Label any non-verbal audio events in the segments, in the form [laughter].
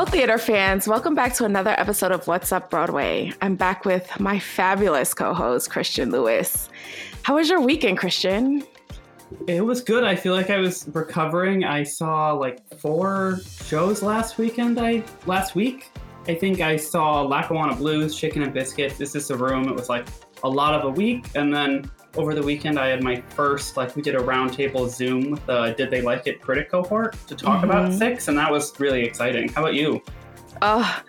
Hello, theater fans. Welcome back to another episode of What's Up Broadway. I'm back with my fabulous co host, Christian Lewis. How was your weekend, Christian? It was good. I feel like I was recovering. I saw like four shows last weekend. I last week. I think I saw Lackawanna Blues, Chicken and Biscuits. This is a room. It was like a lot of a week, and then over the weekend I had my first like we did a roundtable Zoom with the Did They Like It critic cohort to talk mm-hmm. about six, and that was really exciting. How about you? Oh,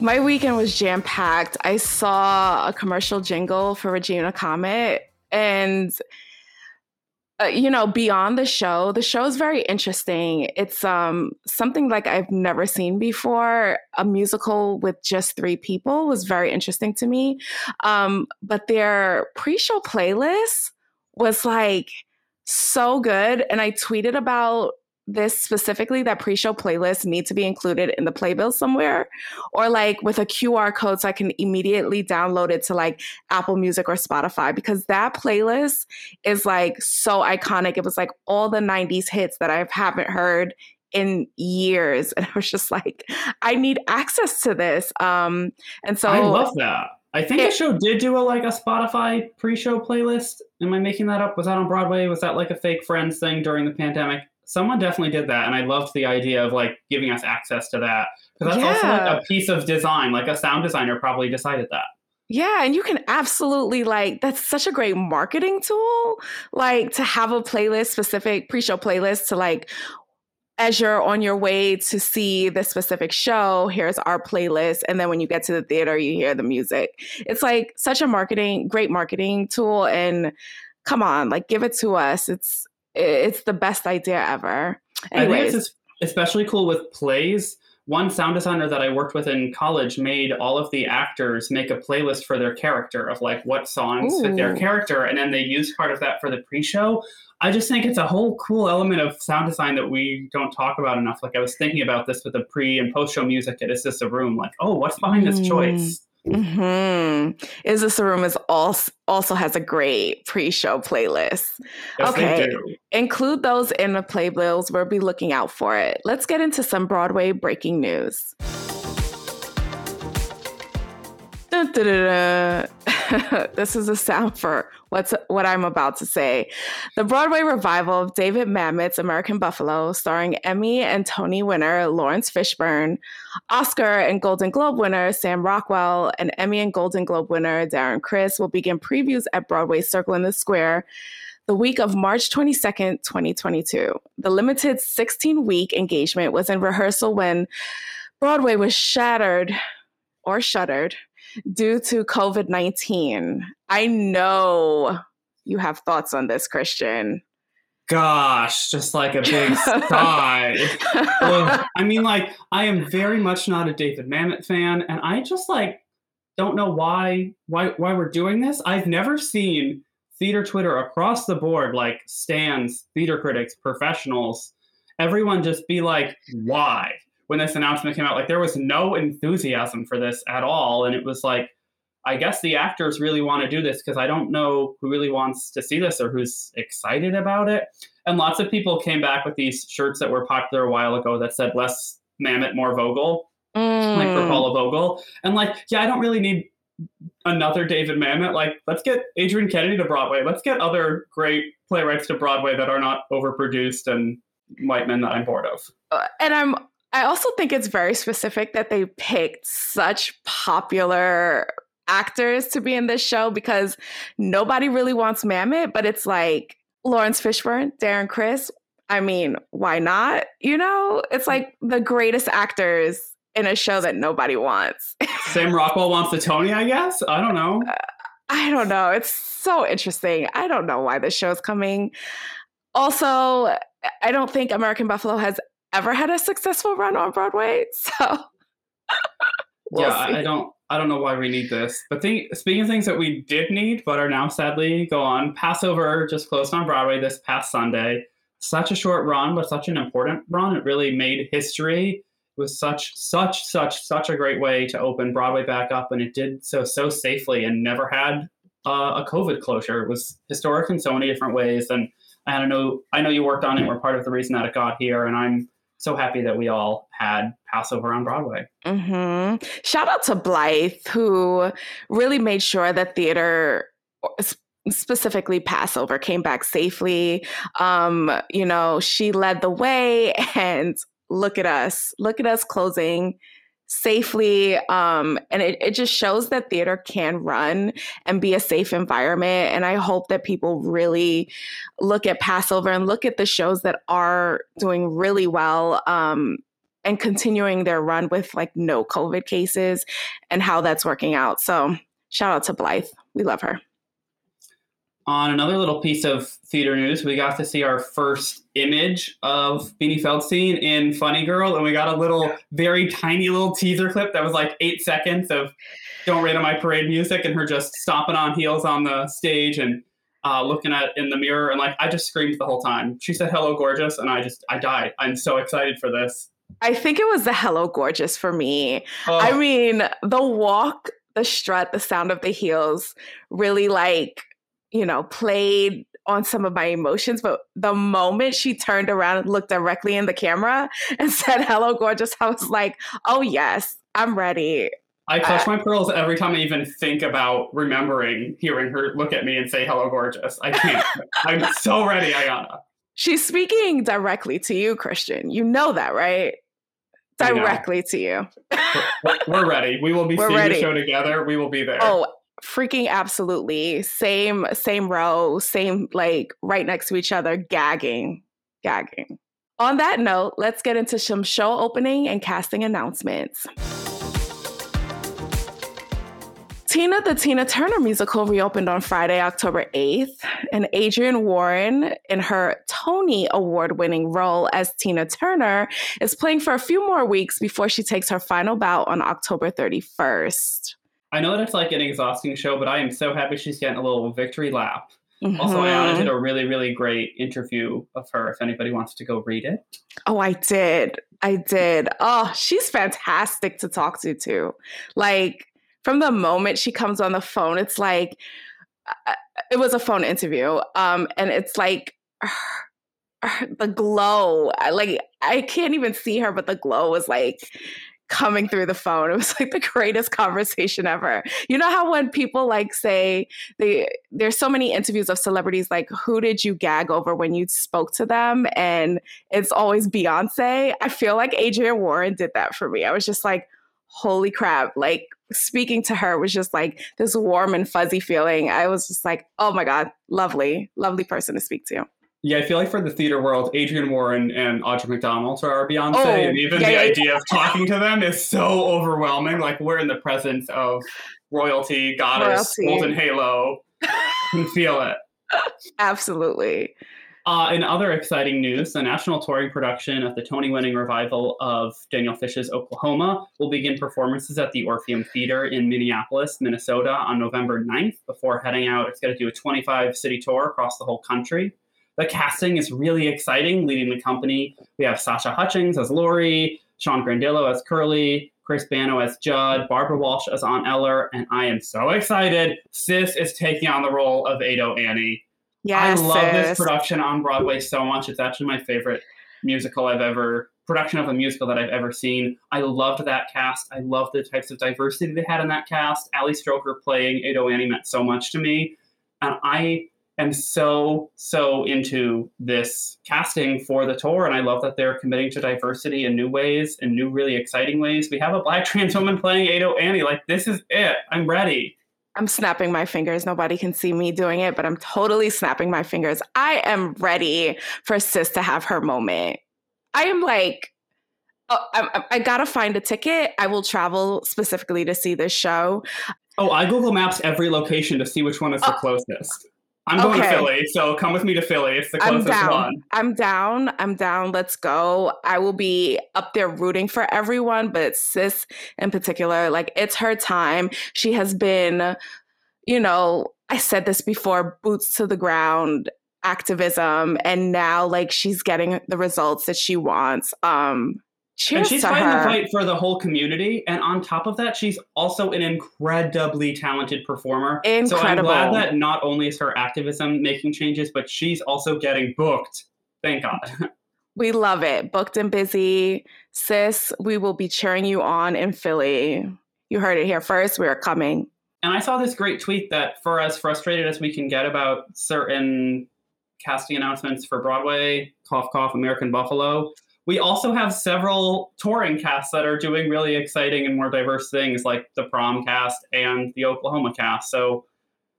my weekend was jam packed. I saw a commercial jingle for Regina Comet, and uh, you know, beyond the show, the show is very interesting. It's um something like I've never seen before. A musical with just three people was very interesting to me. Um, but their pre-show playlist was like so good, and I tweeted about this specifically that pre-show playlist need to be included in the playbill somewhere or like with a QR code so I can immediately download it to like Apple Music or Spotify because that playlist is like so iconic. It was like all the 90s hits that I haven't heard in years [laughs] and I was just like I need access to this. Um and so I love that. I think It- the show did do a like a Spotify pre-show playlist. Am I making that up? Was that on Broadway? Was that like a fake Friends thing during the pandemic? Someone definitely did that, and I loved the idea of like giving us access to that because that's also like a piece of design. Like a sound designer probably decided that. Yeah, and you can absolutely like that's such a great marketing tool. Like to have a playlist specific pre-show playlist to like as you're on your way to see the specific show, here's our playlist and then when you get to the theater you hear the music. It's like such a marketing great marketing tool and come on, like give it to us. It's it's the best idea ever. I think it's especially cool with plays. One sound designer that I worked with in college made all of the actors make a playlist for their character of like what songs fit their character, and then they used part of that for the pre-show. I just think it's a whole cool element of sound design that we don't talk about enough. Like I was thinking about this with the pre and post-show music at Is This a Room? Like, oh, what's behind this Mm. choice? Hmm Is This a Room is also also has a great pre-show playlist. Yes, Okay. Include those in the playbills. We'll be looking out for it. Let's get into some Broadway breaking news. [laughs] This is a sound for what's what I'm about to say. The Broadway revival of David Mamet's American Buffalo, starring Emmy and Tony winner Laurence Fishburne, Oscar and Golden Globe winner Sam Rockwell, and Emmy and Golden Globe winner Darren Criss will begin previews at Broadway Circle in the Square the week of March 22nd, 2022. The limited 16 week engagement was in rehearsal when Broadway was shattered or shuttered due to COVID 19. I know you have thoughts on this, Christian. Gosh, just like a big [laughs] sigh. [laughs] I mean, like, I am very much not a David Mamet fan, and I just like don't know why why why we're doing this. I've never seen theater Twitter across the board, like stands, theater critics, professionals, everyone just be like, why? When this announcement came out, like there was no enthusiasm for this at all, and it was like. I guess the actors really want to do this because I don't know who really wants to see this or who's excited about it. And lots of people came back with these shirts that were popular a while ago that said less Mamet, more Vogel. like for Mm. Paula Vogel. And like, yeah, I don't really need another David Mamet. Like, let's get Adrienne Kennedy to Broadway. Let's get other great playwrights to Broadway that are not overproduced and white men that I'm bored of. Uh, and I'm I also think it's very specific that they picked such popular actors to be in this show because nobody really wants Mamet, but it's like Laurence Fishburne, Darren Criss. I mean, why not? You know, it's like the greatest actors in a show that nobody wants. [laughs] Sam Rockwell wants the Tony, I guess. I don't know. Uh, I don't know. It's so interesting. I don't know why this show is coming. Also, I don't think American Buffalo has ever had a successful run on Broadway. [laughs] So we'll yeah, I, see. I don't. I don't know why we need this. But think, speaking of things that we did need, but are now sadly go on, Pass Over just closed on Broadway this past Sunday. Such a short run, but such an important run. It really made history. It was such, such, such, such a great way to open Broadway back up, and it did so so safely and never had uh, a COVID closure. It was historic in so many different ways, and I don't know. I know you worked on it. We're part of the reason that it got here, and I'm so happy that we all had Pass Over on Broadway. hmm Shout out to Blythe, who really made sure that theater, specifically Pass Over, came back safely. Um, you know, she led the way, [laughs] and look at us, look at us closing safely. Um, and it, it just shows that theater can run and be a safe environment. And I hope that people really look at Pass Over and look at the shows that are doing really well. Um, and continuing their run with like no COVID cases and how that's working out. So shout out to Blythe. We love her. On another little piece of theater news, we got to see our first image of Beanie Feldstein in Funny Girl, and we got a little, very tiny little teaser clip that was like eight seconds of "Don't Rain on My Parade" music, and her just stomping on heels on the stage and uh, looking at in the mirror, and like I just screamed the whole time. She said "Hello, gorgeous," and I just I died. I'm so excited for this. I think it was the Hello Gorgeous for me. Oh, I mean, the walk, the strut, the sound of the heels really like, you know, played on some of my emotions. But the moment she turned around and looked directly in the camera [laughs] and said, Hello, gorgeous, I was like, oh, yes, I'm ready. I clutch uh, my pearls every time I even think about remembering hearing her look at me and say "Hello, gorgeous." I can't. [laughs] I'm so ready, Ayana. She's speaking directly to you, Christian. You know that, right? Directly to you. We're- We're ready. We will be We're seeing ready. the show together. We will be there. Oh, freaking absolutely. Same same row, same like right next to each other, gagging, gagging. On that note, let's get into some show opening and casting announcements. Tina the Tina Turner musical reopened on Friday, October 8th, and Adrienne Warren, in her Tony Award winning role as Tina Turner, is playing for a few more weeks before she takes her final bout on October 31st. I know that it's like an exhausting show, but I am so happy she's getting a little victory lap. Also, Ayana did a really, really great interview of her. If anybody wants to go read it, Oh, I did. I did. Oh, she's fantastic to talk to, too. Like, from the moment she comes on the phone, it's like, uh, it was a phone interview. Um, and it's like, [sighs] the glow, like, I can't even see her, but the glow was like, coming through the phone. It was like the greatest conversation ever. You know how when people like say they there's so many interviews of celebrities like who did you gag over when you spoke to them and it's always Beyonce. I feel like Adrienne Warren did that for me. I was just like holy crap, like speaking to her was just like this warm and fuzzy feeling. I was just like, "Oh my god, lovely, lovely person to speak to." Yeah, I feel like for the theater world, Adrienne Warren and Audra McDonald are our Beyonce, Oh, and even yeah, the yeah, yeah. idea of talking to them is so overwhelming. Like we're in the presence of royalty, goddess, Royalty. golden halo. Can feel it. Absolutely. Uh, in other exciting news, the national touring production of the Tony winning revival of Daniel Fish's Oklahoma will begin performances at the Orpheum Theater in Minneapolis, Minnesota on November 9th before heading out. It's going to do a 25 city tour across the whole country. The casting is really exciting. Leading the company, we have Sasha Hutchings as Laurey, Sean Grandillo as Curly, Chris Bannow as Jud, Barbara Walsh as Aunt Eller, and I am so excited. Sis is taking on the role of Ado Annie. Yes. I love this production on Broadway so much. It's actually my favorite musical I've ever production of a musical that I've ever seen. I loved that cast. I loved the types of diversity they had in that cast. Ali Stroker playing Ado Annie meant so much to me. And I am so, so into this casting for the tour. And I love that they're committing to diversity in new ways, in new, really exciting ways. We have a black [laughs] trans woman playing Ado Annie. Like, this is it. I'm ready. I'm snapping my fingers. Nobody can see me doing it, but I'm totally snapping my fingers. I am ready for Sis to have her moment. I am like, oh, I, I gotta find a ticket. I will travel specifically to see this show. Oh, I Google Maps every location to see which one is the Oh. closest. I'm going Okay. to Philly, so come with me to Philly. It's the closest I'm down. one. I'm down. I'm down. Let's go. I will be up there rooting for everyone, but sis in particular, like it's her time. She has been, you know, I said this before, boots to the ground activism and now like she's getting the results that she wants. Um cheers and she's to fighting her. the fight for the whole community. And on top of that, she's also an incredibly talented performer. Incredible. So I'm glad that not only is her activism making changes, but she's also getting booked. Thank God. [laughs] We love it. Booked and busy. Sis, we will be cheering you on in Philly. You heard it here first. We are coming. And I saw this great tweet that for as frustrated as we can get about certain casting announcements for Broadway, cough cough, American Buffalo, we also have several touring casts that are doing really exciting and more diverse things like the prom cast and the Oklahoma cast. So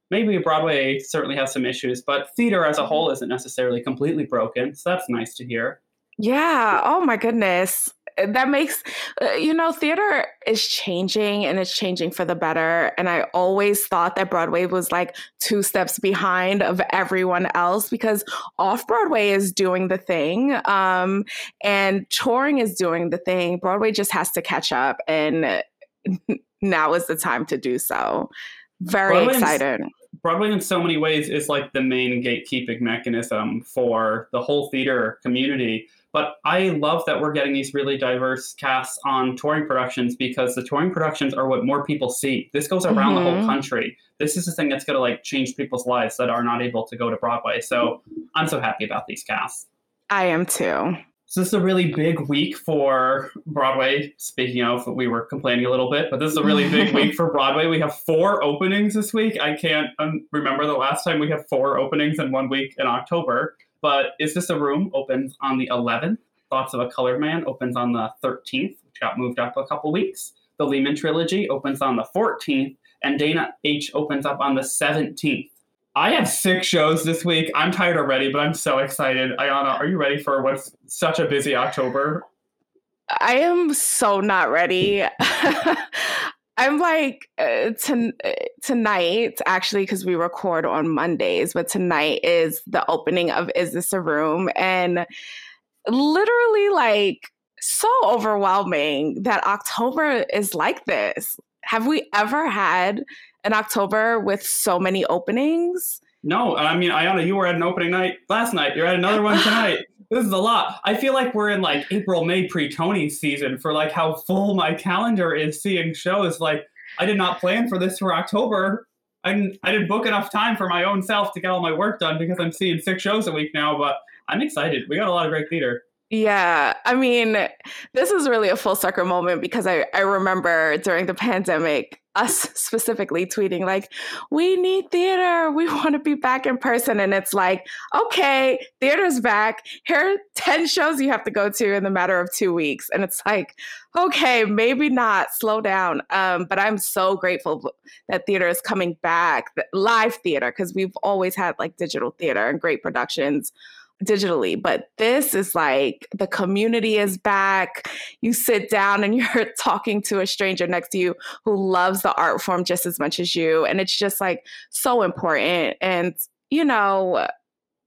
maybe Broadway certainly has some issues, but theater as a whole isn't necessarily completely broken. So that's nice to hear. Yeah. Oh my goodness. That makes, uh, you know, theater is changing and it's changing for the better. And I always thought that Broadway was like two steps behind of everyone else because off Broadway is doing the thing um, and touring is doing the thing. Broadway just has to catch up. And [laughs] now is the time to do so. Very excited. Broadway, in so many ways, is like the main gatekeeping mechanism for the whole theater community. But I love that we're getting these really diverse casts on touring productions because the touring productions are what more people see. This goes around the whole Mhm. country. This is the thing that's going to like change people's lives that are not able to go to Broadway. So I'm so happy about these casts. I am too. So this is a really big week for Broadway. Speaking of, we were complaining a little bit, but this is a really big week [laughs] for Broadway. We have four openings this week. I can't um, remember the last time we had four openings in one week in October. But Is This a Room opens on the 11th. Thoughts of a Colored Man opens on the 13th, which got moved up a couple weeks. The Lehman Trilogy opens on the 14th, and Dana H opens up on the 17th. I have six shows this week. I'm tired already, but I'm so excited. Ayana, are you ready for what's such a busy October? I am so not ready. [laughs] I'm like uh, to, uh, tonight actually because we record on Mondays, but tonight is the opening of Is This a Room and literally like so overwhelming that October is like this. Have we ever had an October with so many openings? No, I mean, Ayana, you were at an opening night last night. You're at another one tonight. [laughs] this is a lot. I feel like we're in like April, May pre Tony season for like how full my calendar is seeing shows. Like, I did not plan for this for October. I didn't, I didn't book enough time for my own self to get all my work done because I'm seeing six shows a week now, but I'm excited. We got a lot of great theater. Yeah, I mean, this is really a full circle moment because I, I remember during the pandemic, us [laughs] specifically tweeting, like, we need theater. We [laughs] want to be back in person. And it's like, okay, theater's back. Here are 10 shows you have to go to in the matter of two weeks. And it's like, okay, maybe not, slow down. Um, but I'm so grateful that theater is coming back, live theater, because we've always had like digital theater and great productions digitally but this is like the community is back. You sit down and [laughs] you're talking to a stranger next to you who loves the art form just as much as you and it's just like so important. And you know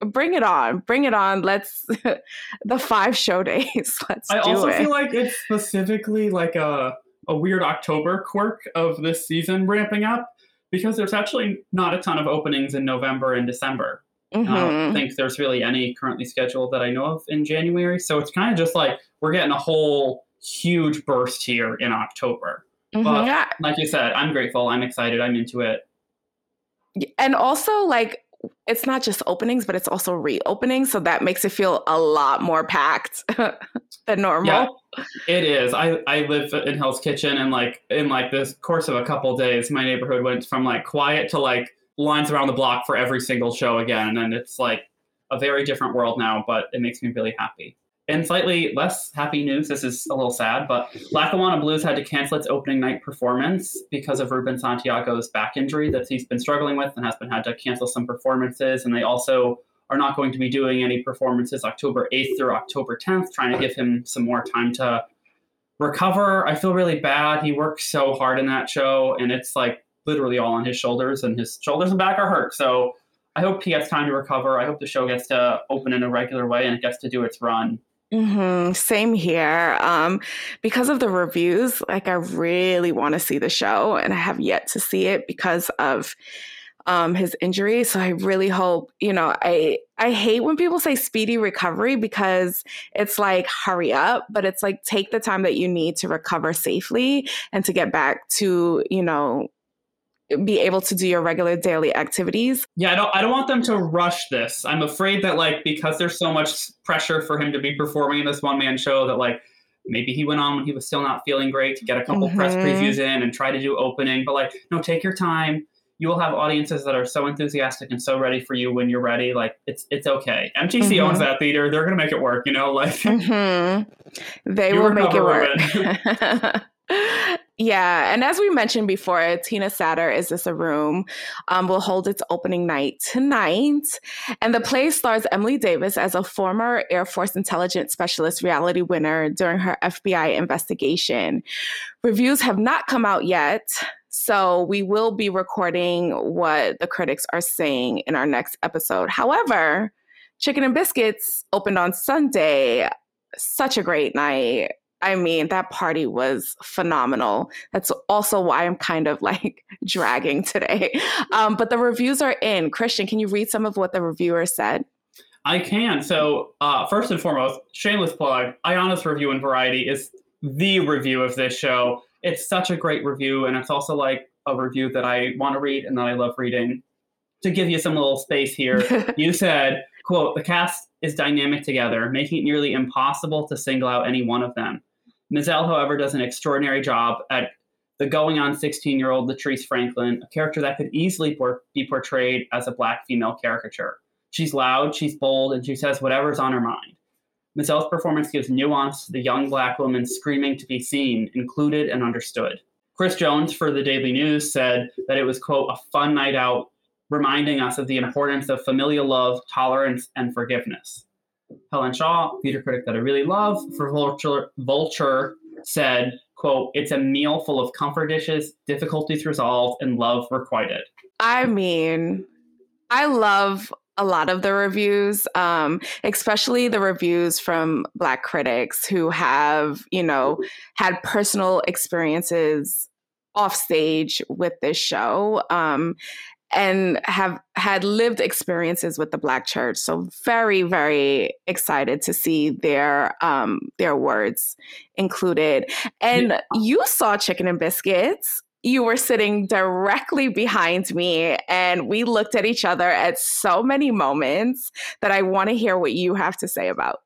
bring it on bring it on. Let's [laughs] the five show [laughs] days let's I also it. feel like it's specifically like a, a weird October quirk of this season ramping up because there's actually not a ton of openings in November and December. I don't think there's really any currently scheduled that I know of in January. So it's kind of just like we're getting a whole huge burst here in October. Mhm. But Yeah. like you said, I'm grateful. I'm excited. I'm into it. and also like it's not just openings, but it's also reopening. So that makes it feel a lot more packed [laughs] than normal. Yeah, it is. I, I live in Hell's Kitchen and like in like this course of a couple of days, my neighborhood went from like quiet to like lines around the block for every single show again. And it's like a very different world now, but it makes me really happy. And slightly less happy news, this is a little sad, but Lackawanna Blues had to cancel its opening night performance because of Ruben Santiago's back injury that he's been struggling with and has been had to cancel some performances. And they also are not going to be doing any performances October 8th through October 10th, trying to give him some more time to recover. I feel really bad. He worked so hard in that show, and it's like literally all on his shoulders, and his shoulders and back are hurt. So I hope he gets time to recover. I hope the show gets to open in a regular way and it gets to do its run. Mm-hmm. Same here. Um, because of the reviews, like I really want to see the show, and I have yet to see it because of um, his injury. So I really hope, you know, I I hate when people say speedy recovery because it's like hurry up, but it's like take the time that you need to recover safely and to get back to, you know, be able to do your regular daily activities. Yeah, I don't I don't want them to rush this. I'm afraid that like because there's so much pressure for him to be performing in this one man show that like maybe he went on when he was still not feeling great to get a couple mm-hmm. press previews in and try to do opening, but like no, take your time. You will have audiences that are so enthusiastic and so ready for you when you're ready. Like it's it's okay. MTC mm-hmm. owns that theater. They're gonna make it work. You know, [laughs] like mm-hmm. they will make it work. [laughs] [laughs] Yeah, and as we mentioned before, Tina Satter is this a room um, will hold its opening night tonight, and the play stars Emily Davis as a former Air Force intelligence specialist Reality Winner during her FBI investigation. Reviews have not come out yet, so we will be recording what the critics are saying in our next episode. However, Chicken and Biscuits opened on Sunday. Such a great night. I mean, that party was phenomenal. That's also why I'm kind of like [laughs] dragging today. Um, but the reviews are in. Christian, can you read some of what the reviewer said? I can. So, uh, first and foremost, shameless plug Ayana's review in Variety is the review of this show. It's such a great review, and it's also like a review that I want to read and that I love reading. To give you some little space here, [laughs] you said, quote, the cast is dynamic together, making it nearly impossible to single out any one of them. Mizzelle, however, does an extraordinary job at the going on 16 year old Latrice Franklin, a character that could easily por- be portrayed as a black female caricature. She's loud, she's bold, and she says whatever's on her mind. Mizzelle's performance gives nuance to the young black woman screaming to be seen, included, and understood. Chris Jones for the Daily News said that it was, quote, a fun night out, reminding us of the importance of familial love, tolerance, and forgiveness. Helen Shaw, theater critic that I really love, for Vulture, Vulture said, quote, it's a meal full of comfort dishes, difficulties resolved, and love requited. I mean, I love a lot of the reviews, um, especially the reviews from Black critics who have, you know, had personal experiences off stage with this show. Um, and have had lived experiences with the black church. So very very excited to see their um their words included. And yeah. you saw chicken and biscuits. You were sitting directly behind me and we looked at each other at so many moments that i want to hear what you have to say about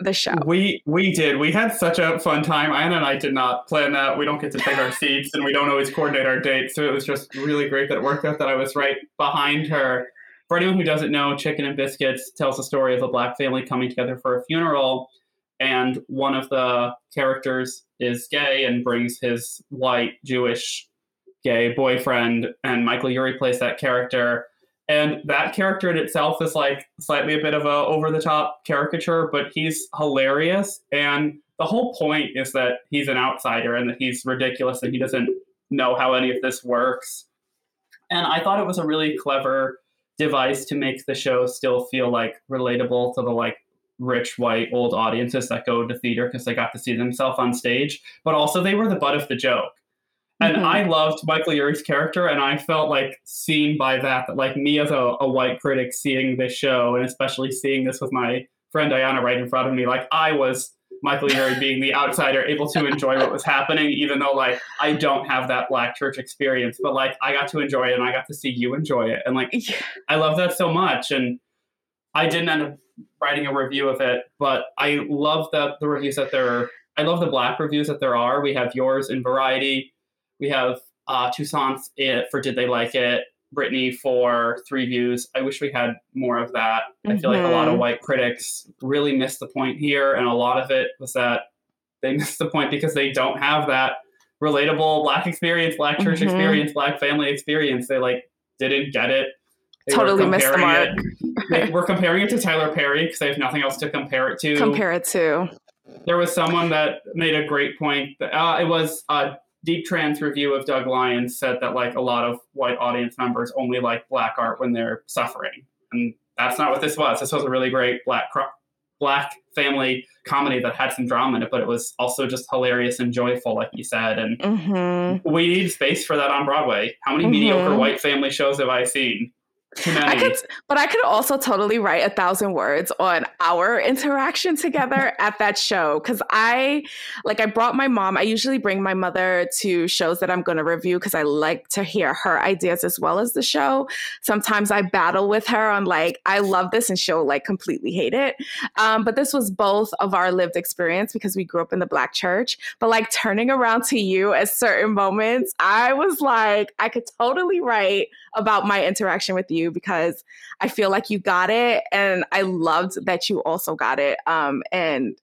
the show. We we did. We had such a fun time. Ayana and I did not plan that. We don't get to pick our [laughs] seats, and we don't always coordinate our dates. So it was just really great that it worked out that I was right behind her. For anyone who doesn't know, Chicken and Biscuits tells the story of a black family coming together for a funeral, and one of the characters is gay and brings his white Jewish gay boyfriend, and Michael Urie plays that character and that character in itself is like slightly a bit of a over the top caricature but he's hilarious. And the whole point is that he's an outsider and that he's ridiculous and he doesn't know how any of this works. And i thought it was a really clever device to make the show still feel like relatable to the like rich white old audiences that go to theater because they got to see themselves on stage. But also they were the butt of the joke and mm-hmm. I loved Michael Urie's character, and I felt like seen by that. That like me as a, a white critic seeing this show, and especially seeing this with my friend Ayana right in front of me, like I was Michael Urie being the outsider, able to enjoy what was happening, even though like I don't have that black church experience, but like I got to enjoy it and I got to see you enjoy it. And like I love that so much. And I didn't end up writing a review of it, but I love that the reviews that there I love the black reviews that there are. We have yours in Variety. We have uh Toussaint's it for Did They Like It? Brittany for three views. I wish we had more of that. I feel like a lot of Mhm. white critics really missed the point here, and a lot of it was that they [laughs] missed the point because they don't have that relatable black experience, black church Mhm. experience, black family experience. They like didn't get it. They Totally missed the mark. it- we're comparing it to Tyler Perry because they have nothing else to compare it to. Compare it to. There was someone that made a great point. That, uh, it was a Deep Trans review of Doug Lyons said that like a lot of white audience members only like black art when they're suffering, and that's not what this was. This was a really great black cro- black family comedy that had some drama in it, but it was also just hilarious and joyful, like you said. And hmm we need space for that on Broadway. How many Mhm. mediocre white family shows have I seen? I could, but I could also totally write a thousand words on our interaction together [laughs] at that show. Cause I, like, I brought my mom. I usually bring my mother to shows that I'm going to review because I like to hear her ideas as well as the show. Sometimes I battle with her on, like, I love this and she'll, like, completely hate it. Um, but this was both of our lived experience because we grew up in the Black church. But, like, turning around to you at certain moments, I was like, I could totally write about my interaction with you because I feel like you got it, and I loved that you also got it. Um, and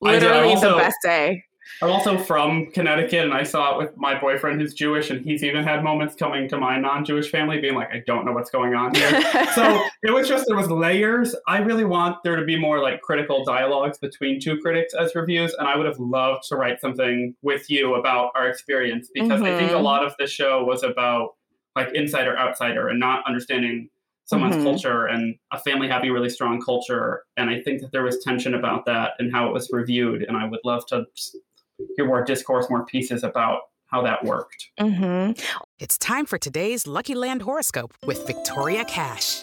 literally also, the best day. I'm also from Connecticut, and I saw it with my boyfriend who's Jewish, and he's even had moments coming to my non-Jewish family, being like, "I don't know what's going on here." [laughs] so it was just there was layers. I really want there to be more like critical dialogues between two critics as reviews, and I would have loved to write something with you about our experience because I think a Mhm. lot of the show was about like insider outsider and not understanding someone's Mhm. culture and a family having a really strong culture and i think that there was tension about that and how it was reviewed and i would love to hear more discourse more pieces about how that worked hmm It's time for today's Lucky Land horoscope with Victoria Cash.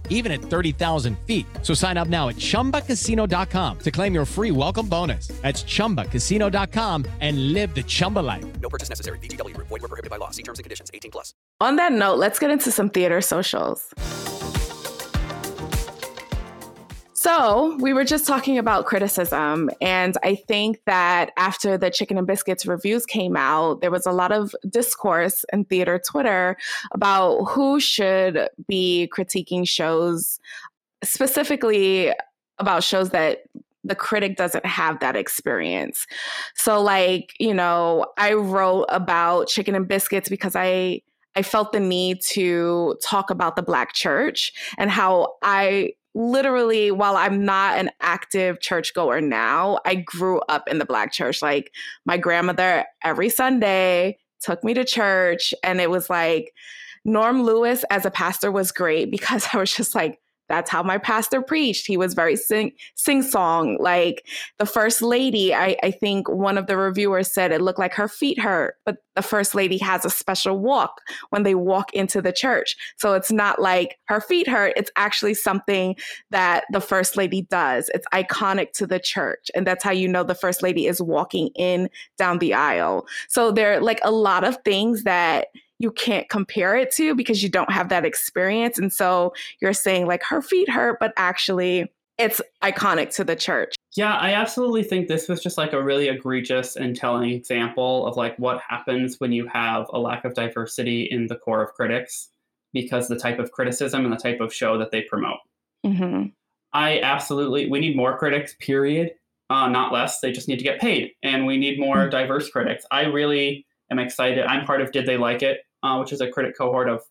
even at 30,000 feet. So sign up now at chumbacasino.com to claim your free welcome bonus. That's chumbacasino.com and live the Chumba life. No purchase necessary. VGW Group. Void were prohibited by law. See terms and conditions. 18 plus. On that note, let's get into some theater socials. So, we were just talking about criticism, and I think that after the Chicken and Biscuits reviews came out, there was a lot of discourse in theater Twitter about who should be critiquing shows, specifically about shows that the critic doesn't have that experience. So, like, you know, I wrote about Chicken and Biscuits because I I felt the need to talk about the Black church and how I literally, while I'm not an active churchgoer now, I grew up in the Black church. Like my grandmother every Sunday took me to church, and it was like Norm Lewis as a pastor was great because [laughs] I was just like, that's how my pastor preached. He was very sing sing song. Like the first lady, I, I think one of the reviewers said it looked like her feet hurt, but the first lady has a special walk when they walk into the church. So it's not like her feet hurt. It's actually something that the first lady does. It's iconic to the church. And that's how you know the first lady is walking in down the aisle. So there are like a lot of things that you can't compare it to because you don't have that experience. And so you're saying like her feet hurt, but actually it's iconic to the church. Yeah, I absolutely think this was just like a really egregious and telling example of like what happens when you have a lack of diversity in the core of critics because the type of criticism and the type of show that they promote. Mm-hmm. I absolutely we need more critics, period. uh, not less. They just need to get paid, and we need more diverse critics. I really am excited. I'm part of Did They Like It, uh, which is a critic cohort of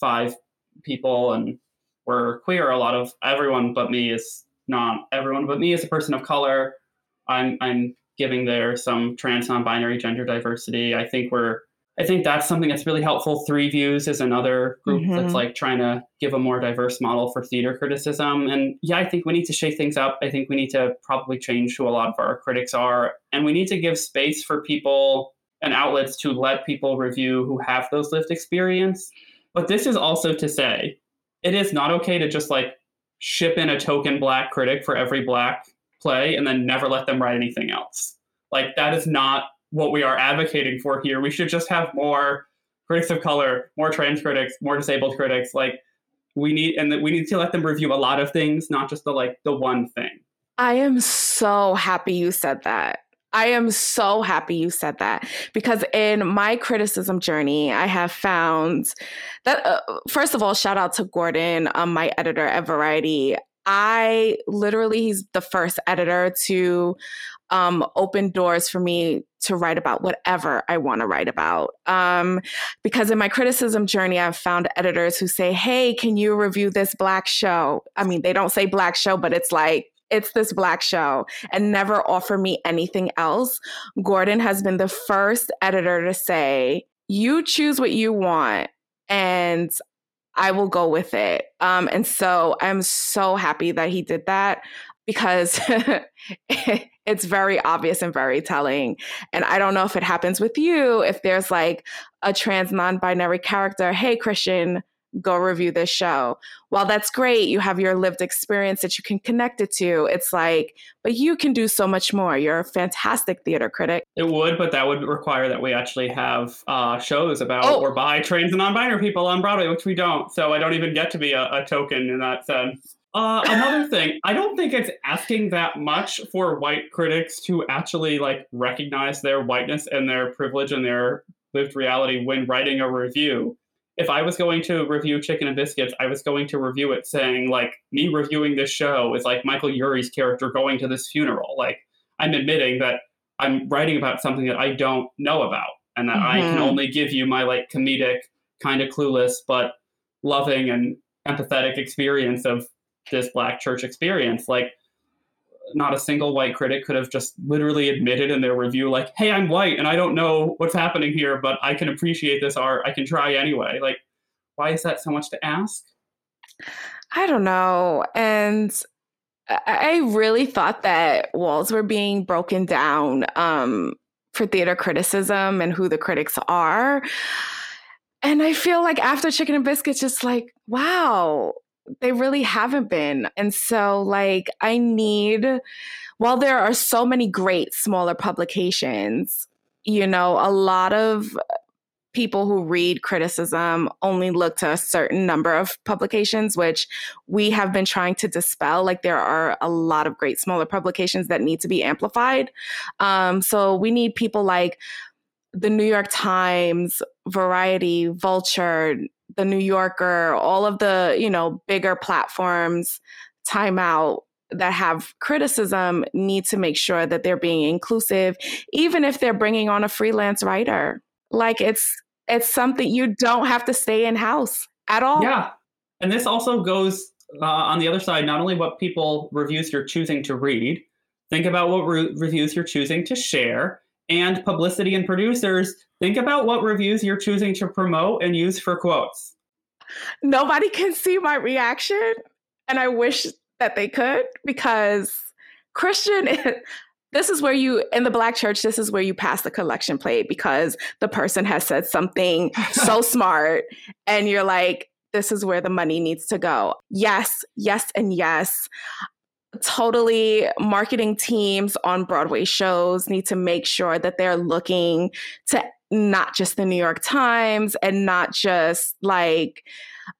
five people, and we're queer. A lot of everyone but me is not. Everyone but me is a person of color. I'm I'm giving there some trans, non-binary, gender diversity. I think we're I think that's something that's really helpful. Three Views is another group Mhm. that's like trying to give a more diverse model for theater criticism. And yeah, I think we need to shake things up. I think we need to probably change who a lot of our critics are. And we need to give space for people and outlets to let people review who have those lived experience. But this is also to say, it is not okay to just like ship in a token black critic for every black play and then never let them write anything else. Like that is not what we are advocating for here. We should just have more critics of color, more trans critics, more disabled critics. Like we need, and we need to let them review a lot of things, not just the like the one thing. I am so happy you said that. I am so happy you said that because in my criticism journey, I have found that, uh, first of all, shout out to Gordon, um, my editor at Variety. I literally, he's the first editor to um, open doors for me to write about whatever I want to write about. Um, because in my criticism journey, I've found editors who say, Hey, can you review this Black show? I mean, they don't say Black show, but it's like, it's this black show and never offer me anything else. Gordon has been the first editor to say, you choose what you want and I will go with it. Um, and so I'm so happy that he did that because [laughs] it's very obvious and very telling. And I don't know if it happens with you, if there's like a trans non binary character, hey, Christian, go review this show. While that's great, you have your lived experience that you can connect it to. It's like, but you can do so much more. You're a fantastic theater critic. It would, but that would require that we actually have uh, shows about Oh. or by trans and non-binary people on Broadway, which we don't. So I don't even get to be a, a token in that sense. Uh, another [laughs] thing, I don't think it's asking that much for white critics to actually like recognize their whiteness and their privilege and their lived reality when writing a review. If I was going to review Chicken and Biscuits, I was going to review it saying like me reviewing this show is like Michael Urie's character going to this funeral. Like I'm admitting that I'm writing about something that I don't know about and that I can Mhm. only give you my like comedic, kind of clueless but loving and empathetic experience of this black church experience. Like not a single white critic could have just literally admitted in their review like, "Hey, I'm white and I don't know what's happening here, but I can appreciate this art. I can try anyway." Like why is that so much to ask? I don't know. And I really thought that walls were being broken down um, for theater criticism and who the critics are. And I feel like after Chicken and Biscuits, just like, wow, they really haven't been. And so, like, I need, while there are so many great smaller publications, you know, a lot of people who read criticism only look to a certain number of publications, which we have been trying to dispel. Like there are a lot of great smaller publications that need to be amplified. Um, so we need people like the New York Times, Variety, Vulture, the New Yorker, all of the, you know, bigger platforms, Time Out that have criticism need to make sure that they're being inclusive even if they're bringing on a freelance writer. Like it's it's something you don't have to stay in house at all. Yeah. And this also goes uh, on the other side, not only what people reviews you're choosing to read, think about what re- reviews you're choosing to share, and publicity and producers, think about what reviews you're choosing to promote and use for quotes. Nobody can see my reaction, and I wish that they could because Christian [laughs] this is where you in the black church this is where you pass the collection plate because the person has said something [laughs] so smart and you're like this is where the money needs to go yes yes and yes totally marketing teams on broadway shows need to make sure that they're looking to not just the new york times and not just like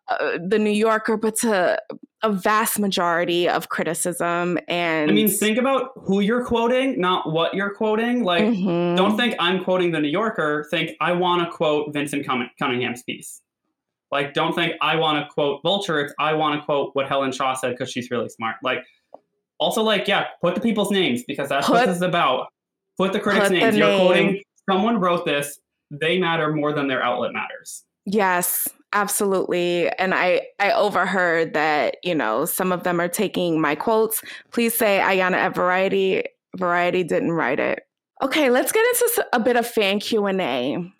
uh, the new yorker but to a vast majority of criticism and I mean, think about who you're quoting, not what you're quoting. Like, Mhm. don't think I'm quoting the New Yorker. Think I want to quote Vinson Cunning- Cunningham's piece. Like, don't think I want to quote Vulture. It's I want to quote what Helen Shaw said because she's really smart. Like, Also, like, yeah, put the people's names because that's Put- what this is about. Put the critics' put the names. You're name. quoting someone wrote this. They matter more than their outlet matters. Yes, absolutely. And I I overheard that, you know, some of them are taking my quotes. Please say Ayana at Variety. Variety didn't write it. Okay, let's get into a bit of fan Q&A.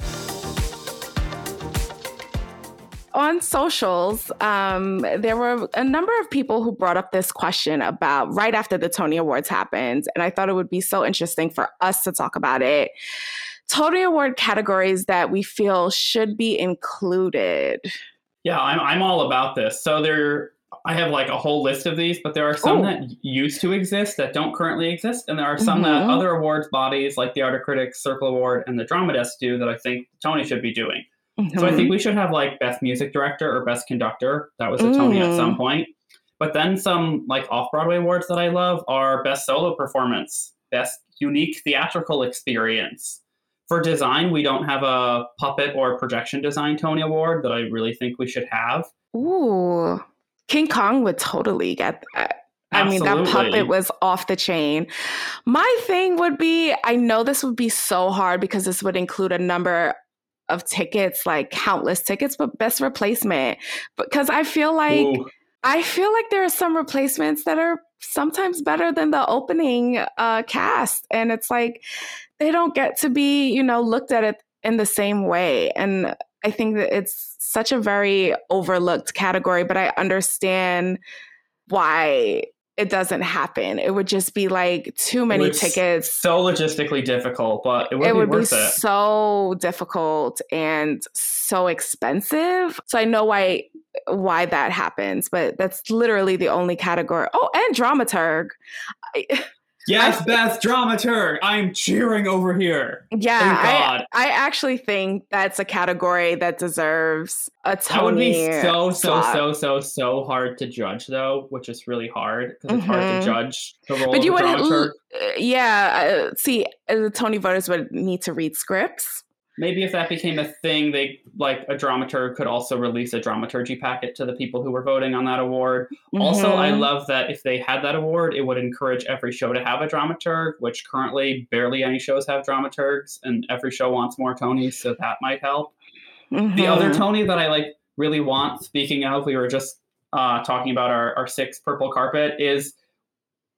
On socials, um, there were a number of people who brought up this question about right after the Tony Awards happened, and I thought it would be so interesting for us to talk about it. Tony Award categories that we feel should be included. Yeah, I'm I'm all about this. So there I have like a whole list of these, but there are some Ooh. that used to exist that don't currently exist, and there are some that Mhm. other awards bodies like the Outer Critics Circle Award and the Drama Desk do that I think Tony should be doing. So I think we should have like best music director or best conductor. That was a Tony at Mm. some point. But then some like off Broadway awards that I love are best solo performance, best unique theatrical experience. For design, we don't have a puppet or projection design Tony Award that I really think we should have. Ooh, King Kong would totally get that. I mean, that puppet was off the chain. My thing would be I know this would be so hard because this would include a number of tickets, like countless tickets, but best replacement. Because I feel like Ooh. I feel like there are some replacements that are sometimes better than the opening uh, cast, and it's like they don't get to be, you know, looked at it in the same way. And I think that it's such a very overlooked category, but I understand why it doesn't happen. It would just be like too many tickets. so logistically difficult, but it would it be would be it. so difficult and so expensive. So I know why why that happens, but that's literally the only category. Oh, and dramaturg. I, [laughs] Yes, best dramaturg. I'm cheering over here. yeah, I. I actually think that's a category that deserves a Tony. That would be so so so so so hard to judge though, which is really hard because it's hard Mhm. to judge the role But of you would, dramaturg. uh, yeah. Uh, see, uh, the Tony voters would need to read scripts. Maybe if that became a thing, they like a dramaturg could also release a dramaturgy packet to the people who were voting on that award. Also, I Mhm. love that if they had that award, it would encourage every show to have a dramaturg, which currently barely any shows have dramaturgs, and every show wants more Tonys, so that might help. The other. Tony that I like really want, speaking of, we were just uh, talking about our, our sixth purple carpet, is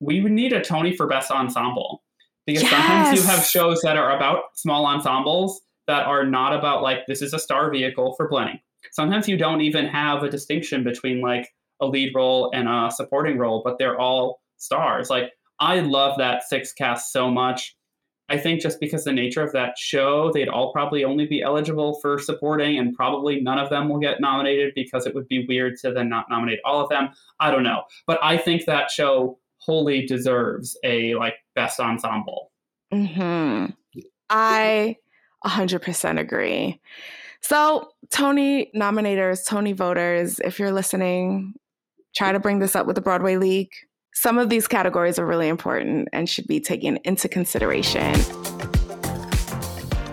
we would need a Tony for best ensemble. Because sometimes you have shows that are about small ensembles that are not about like this is a star vehicle for blending. Sometimes you don't even have a distinction between like a lead role and a supporting role, but they're all stars. Like I love that six cast so much. I think just because the nature of that show, they'd all probably only be eligible for supporting, and probably none of them will get nominated because it would be weird to then not nominate all of them. I don't know, but I think that show wholly deserves a like best ensemble. hmm I 100% agree. So, Tony nominators, Tony voters, if you're listening, try to bring this up with the Broadway League. Some of these categories are really important and should be taken into consideration.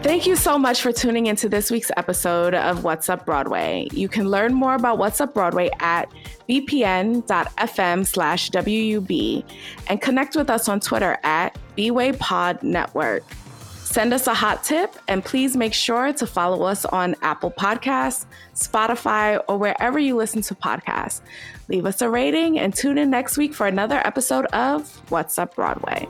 Thank you so much for tuning into this week's episode of What's Up Broadway. You can learn more about What's Up Broadway at bpn.fm slash WUB and connect with us on Twitter at BWayPod Network. Send us a hot tip and please make sure to follow us on Apple Podcasts, Spotify, or wherever you listen to podcasts. Leave us a rating and tune in next week for another episode of What's Up Broadway.